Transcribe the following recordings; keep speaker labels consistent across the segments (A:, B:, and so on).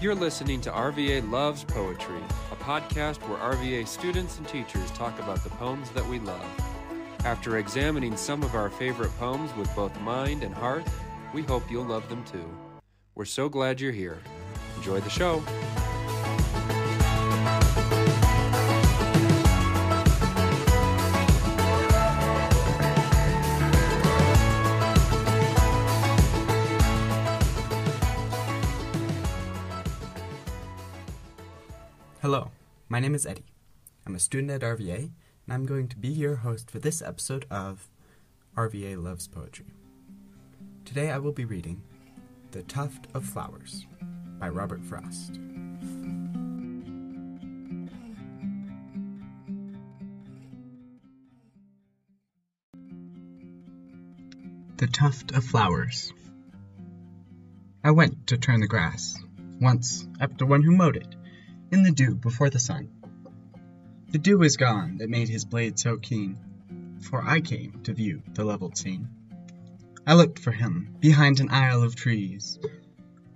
A: You're listening to RVA Loves Poetry, a podcast where RVA students and teachers talk about the poems that we love. After examining some of our favorite poems with both mind and heart, we hope you'll love them too. We're so glad you're here. Enjoy the show.
B: Hello, my name is Eddie. I'm a student at RVA, and I'm going to be your host for this episode of RVA Loves Poetry. Today I will be reading The Tuft of Flowers by Robert Frost. The Tuft of Flowers. I went to turn the grass, once after one who mowed it, in the dew before the sun. The dew is gone that made his blade so keen, for I came to view the leveled scene. I looked for him behind an aisle of trees.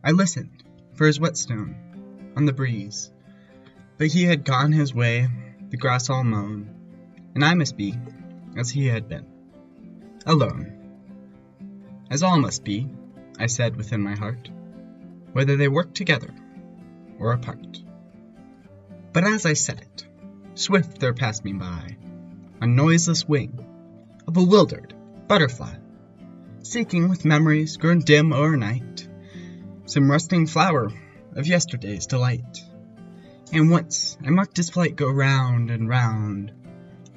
B: I listened for his whetstone on the breeze. But he had gone his way, the grass all mown, and I must be as he had been, alone. As all must be, I said within my heart, whether they work together or apart. But as I said it, swift there passed me by, a noiseless wing, a bewildered butterfly, seeking with memories grown dim o'ernight, some rusting flower of yesterday's delight. And once I marked his flight go round and round,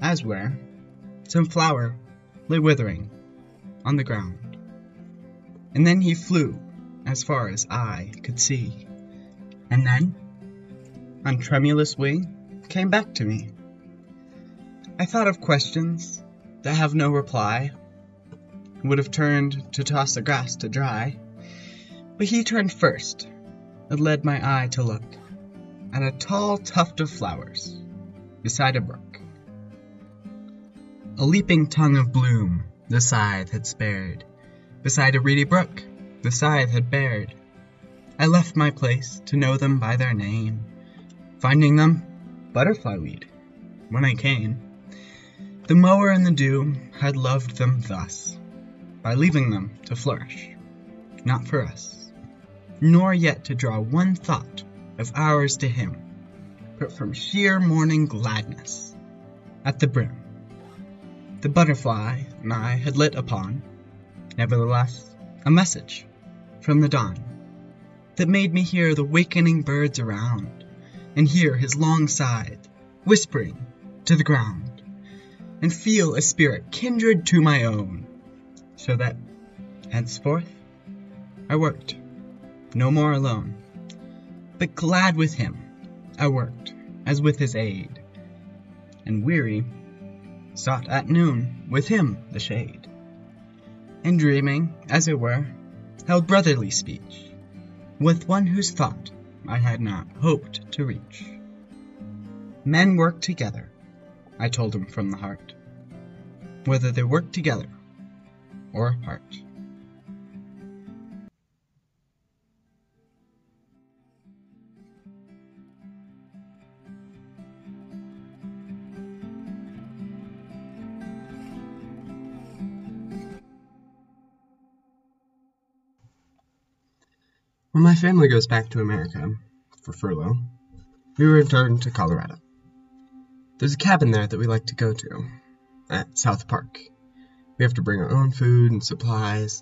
B: as where some flower lay withering on the ground. And then he flew as far as eye could see, and then on tremulous wing, came back to me. I thought of questions that have no reply, would have turned to toss the grass to dry, but he turned first and led my eye to look at a tall tuft of flowers beside a brook. A leaping tongue of bloom the scythe had spared, beside a reedy brook the scythe had bared. I left my place to know them by their name finding them butterfly weed when I came. The mower and the dew had loved them thus, by leaving them to flourish, not for us, nor yet to draw one thought of ours to him, but from sheer morning gladness at the brim. The butterfly and I had lit upon, nevertheless, a message from the dawn that made me hear the wakening birds around and hear his long scythe whispering to the ground, and feel a spirit kindred to my own, so that henceforth I worked no more alone, but glad with him I worked as with his aid, and weary sought at noon with him the shade, and dreaming, as it were, held brotherly speech with one whose thought I had not hoped to reach. Men work together, I told him from the heart, whether they work together or apart. When my family goes back to America for furlough, we return to Colorado. There's a cabin there that we like to go to at South Park. We have to bring our own food and supplies.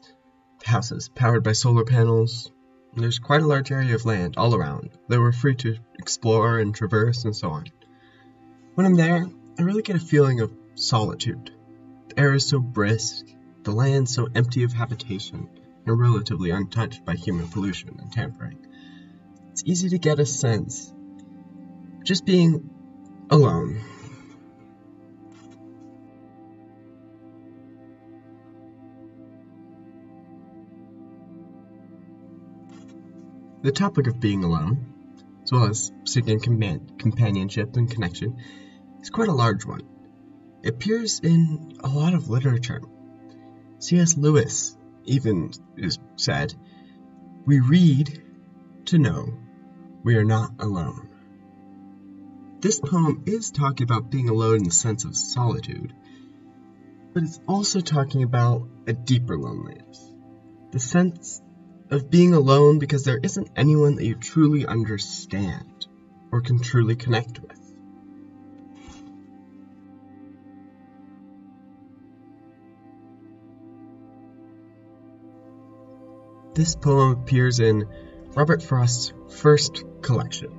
B: The house is powered by solar panels. There's quite a large area of land all around that we're free to explore and traverse and so on. When I'm there, I really get a feeling of solitude. The air is so brisk, the land so empty of habitation and relatively untouched by human pollution and tampering. It's easy to get a sense just being alone. The topic of being alone, as well as seeking companionship and connection, is quite a large one. It appears in a lot of literature. C.S. Lewis even is said, We read to know we are not alone. This poem is talking about being alone in the sense of solitude, but it's also talking about a deeper loneliness. The sense of being alone because there isn't anyone that you truly understand or can truly connect with. This poem appears in Robert Frost's first collection,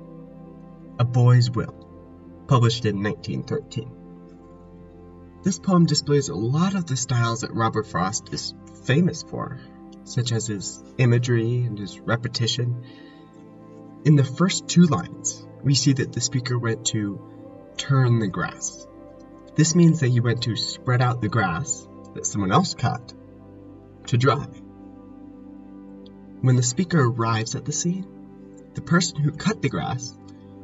B: A Boy's Will, published in 1913. This poem displays a lot of the styles that Robert Frost is famous for, such as his imagery and his repetition. In the first two lines, we see that the speaker went to turn the grass. This means that he went to spread out the grass that someone else cut to dry. When the speaker arrives at the scene, the person who cut the grass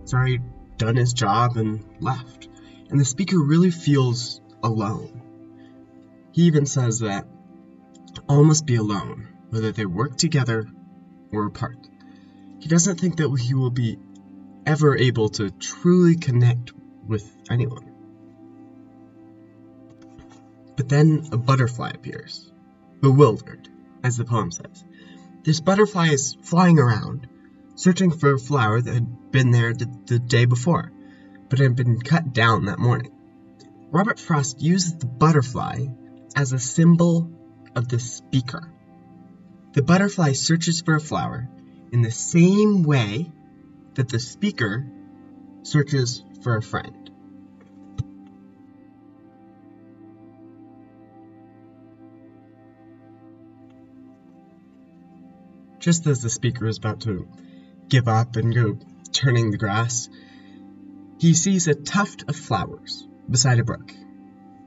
B: has already done his job and left, and the speaker really feels alone. He even says that all must be alone, whether they work together or apart. He doesn't think that he will be ever able to truly connect with anyone. But then a butterfly appears, bewildered, as the poem says. This butterfly is flying around, searching for a flower that had been there the, the day before, but had been cut down that morning. Robert Frost uses the butterfly as a symbol of the speaker. The butterfly searches for a flower in the same way that the speaker searches for a friend. Just as the speaker is about to give up and go turning the grass, he sees a tuft of flowers beside a brook.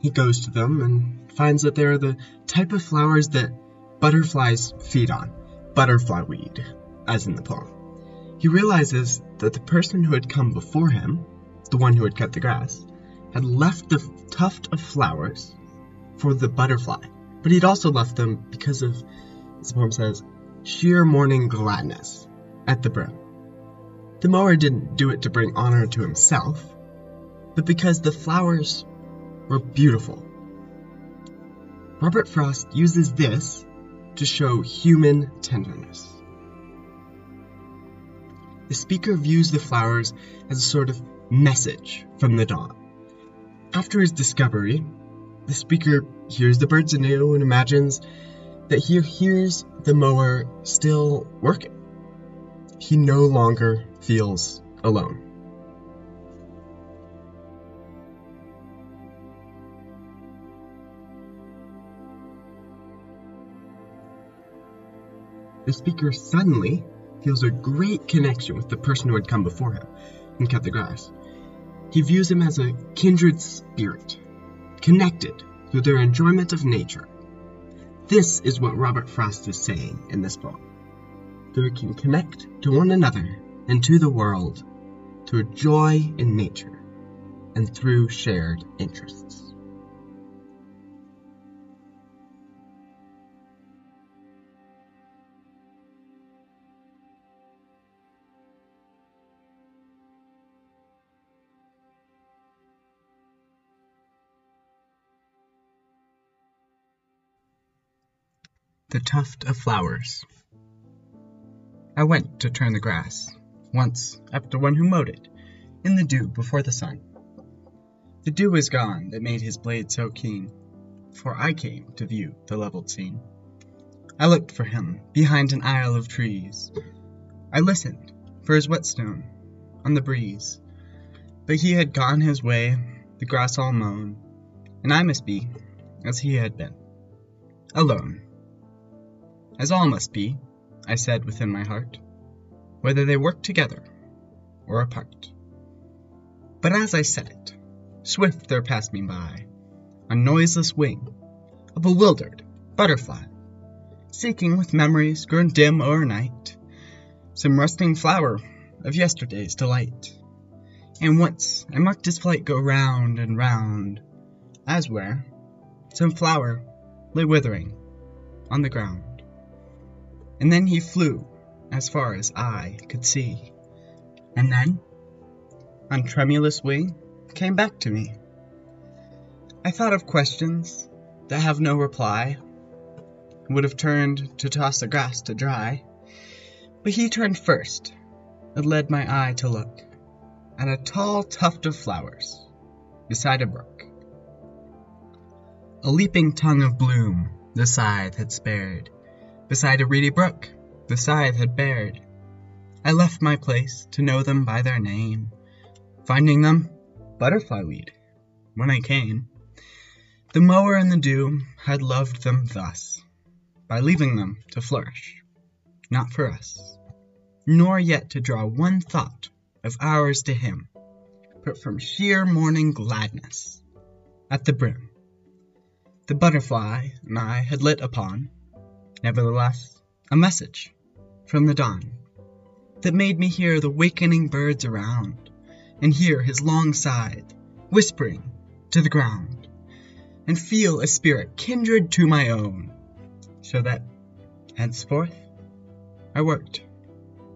B: He goes to them and finds that they are the type of flowers that butterflies feed on, butterfly weed, as in the poem. He realizes that the person who had come before him, the one who had cut the grass, had left the tuft of flowers for the butterfly, but he'd also left them because of, as the poem says, sheer morning gladness at the brim. The mower didn't do it to bring honor to himself, but because the flowers were beautiful. Robert Frost uses this to show human tenderness. The speaker views the flowers as a sort of message from the dawn. After his discovery, the speaker hears the birds anew and imagines that he hears the mower still working. He no longer feels alone. The speaker suddenly feels a great connection with the person who had come before him and cut the grass. He views him as a kindred spirit, connected through their enjoyment of nature this is what Robert Frost is saying in this book. That we can connect to one another and to the world through joy in nature and through shared interests. The Tuft of Flowers I went to turn the grass, once after one who mowed it, in the dew before the sun. The dew is gone that made his blade so keen, for I came to view the levelled scene. I looked for him behind an aisle of trees. I listened for his whetstone on the breeze, but he had gone his way, the grass all mown, and I must be as he had been, alone as all must be, I said within my heart, whether they work together or apart. But as I said it, swift there passed me by, a noiseless wing, a bewildered butterfly, seeking with memories grown dim o'ernight, some rusting flower of yesterday's delight. And once I marked his flight go round and round, as where some flower lay withering on the ground. And then he flew as far as eye could see, and then, on tremulous wing, came back to me. I thought of questions that have no reply, would have turned to toss the grass to dry, but he turned first, and led my eye to look at a tall tuft of flowers beside a brook. A leaping tongue of bloom the scythe had spared, beside a reedy brook the scythe had bared. I left my place to know them by their name, finding them butterfly weed when I came. The mower and the dew had loved them thus, by leaving them to flourish, not for us, nor yet to draw one thought of ours to him, but from sheer morning gladness at the brim. The butterfly and I had lit upon, nevertheless, a message from the dawn that made me hear the wakening birds around, and hear his long scythe whispering to the ground, and feel a spirit kindred to my own, so that henceforth I worked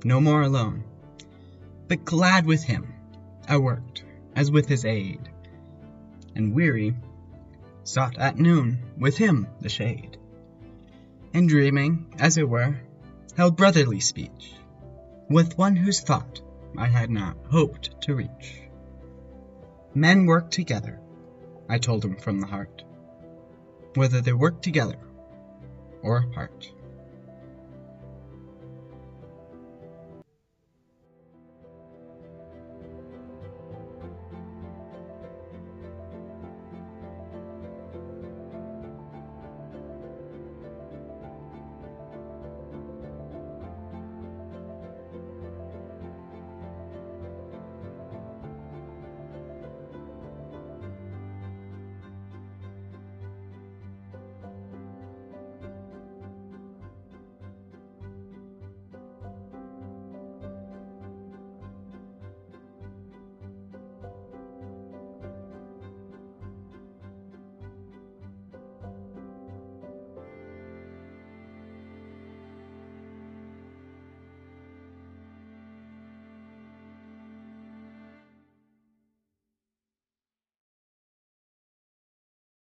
B: no more alone, but glad with him I worked as with his aid, and weary sought at noon with him the shade, and dreaming, as it were, held brotherly speech with one whose thought I had not hoped to reach. Men work together, I told him from the heart, whether they work together or apart.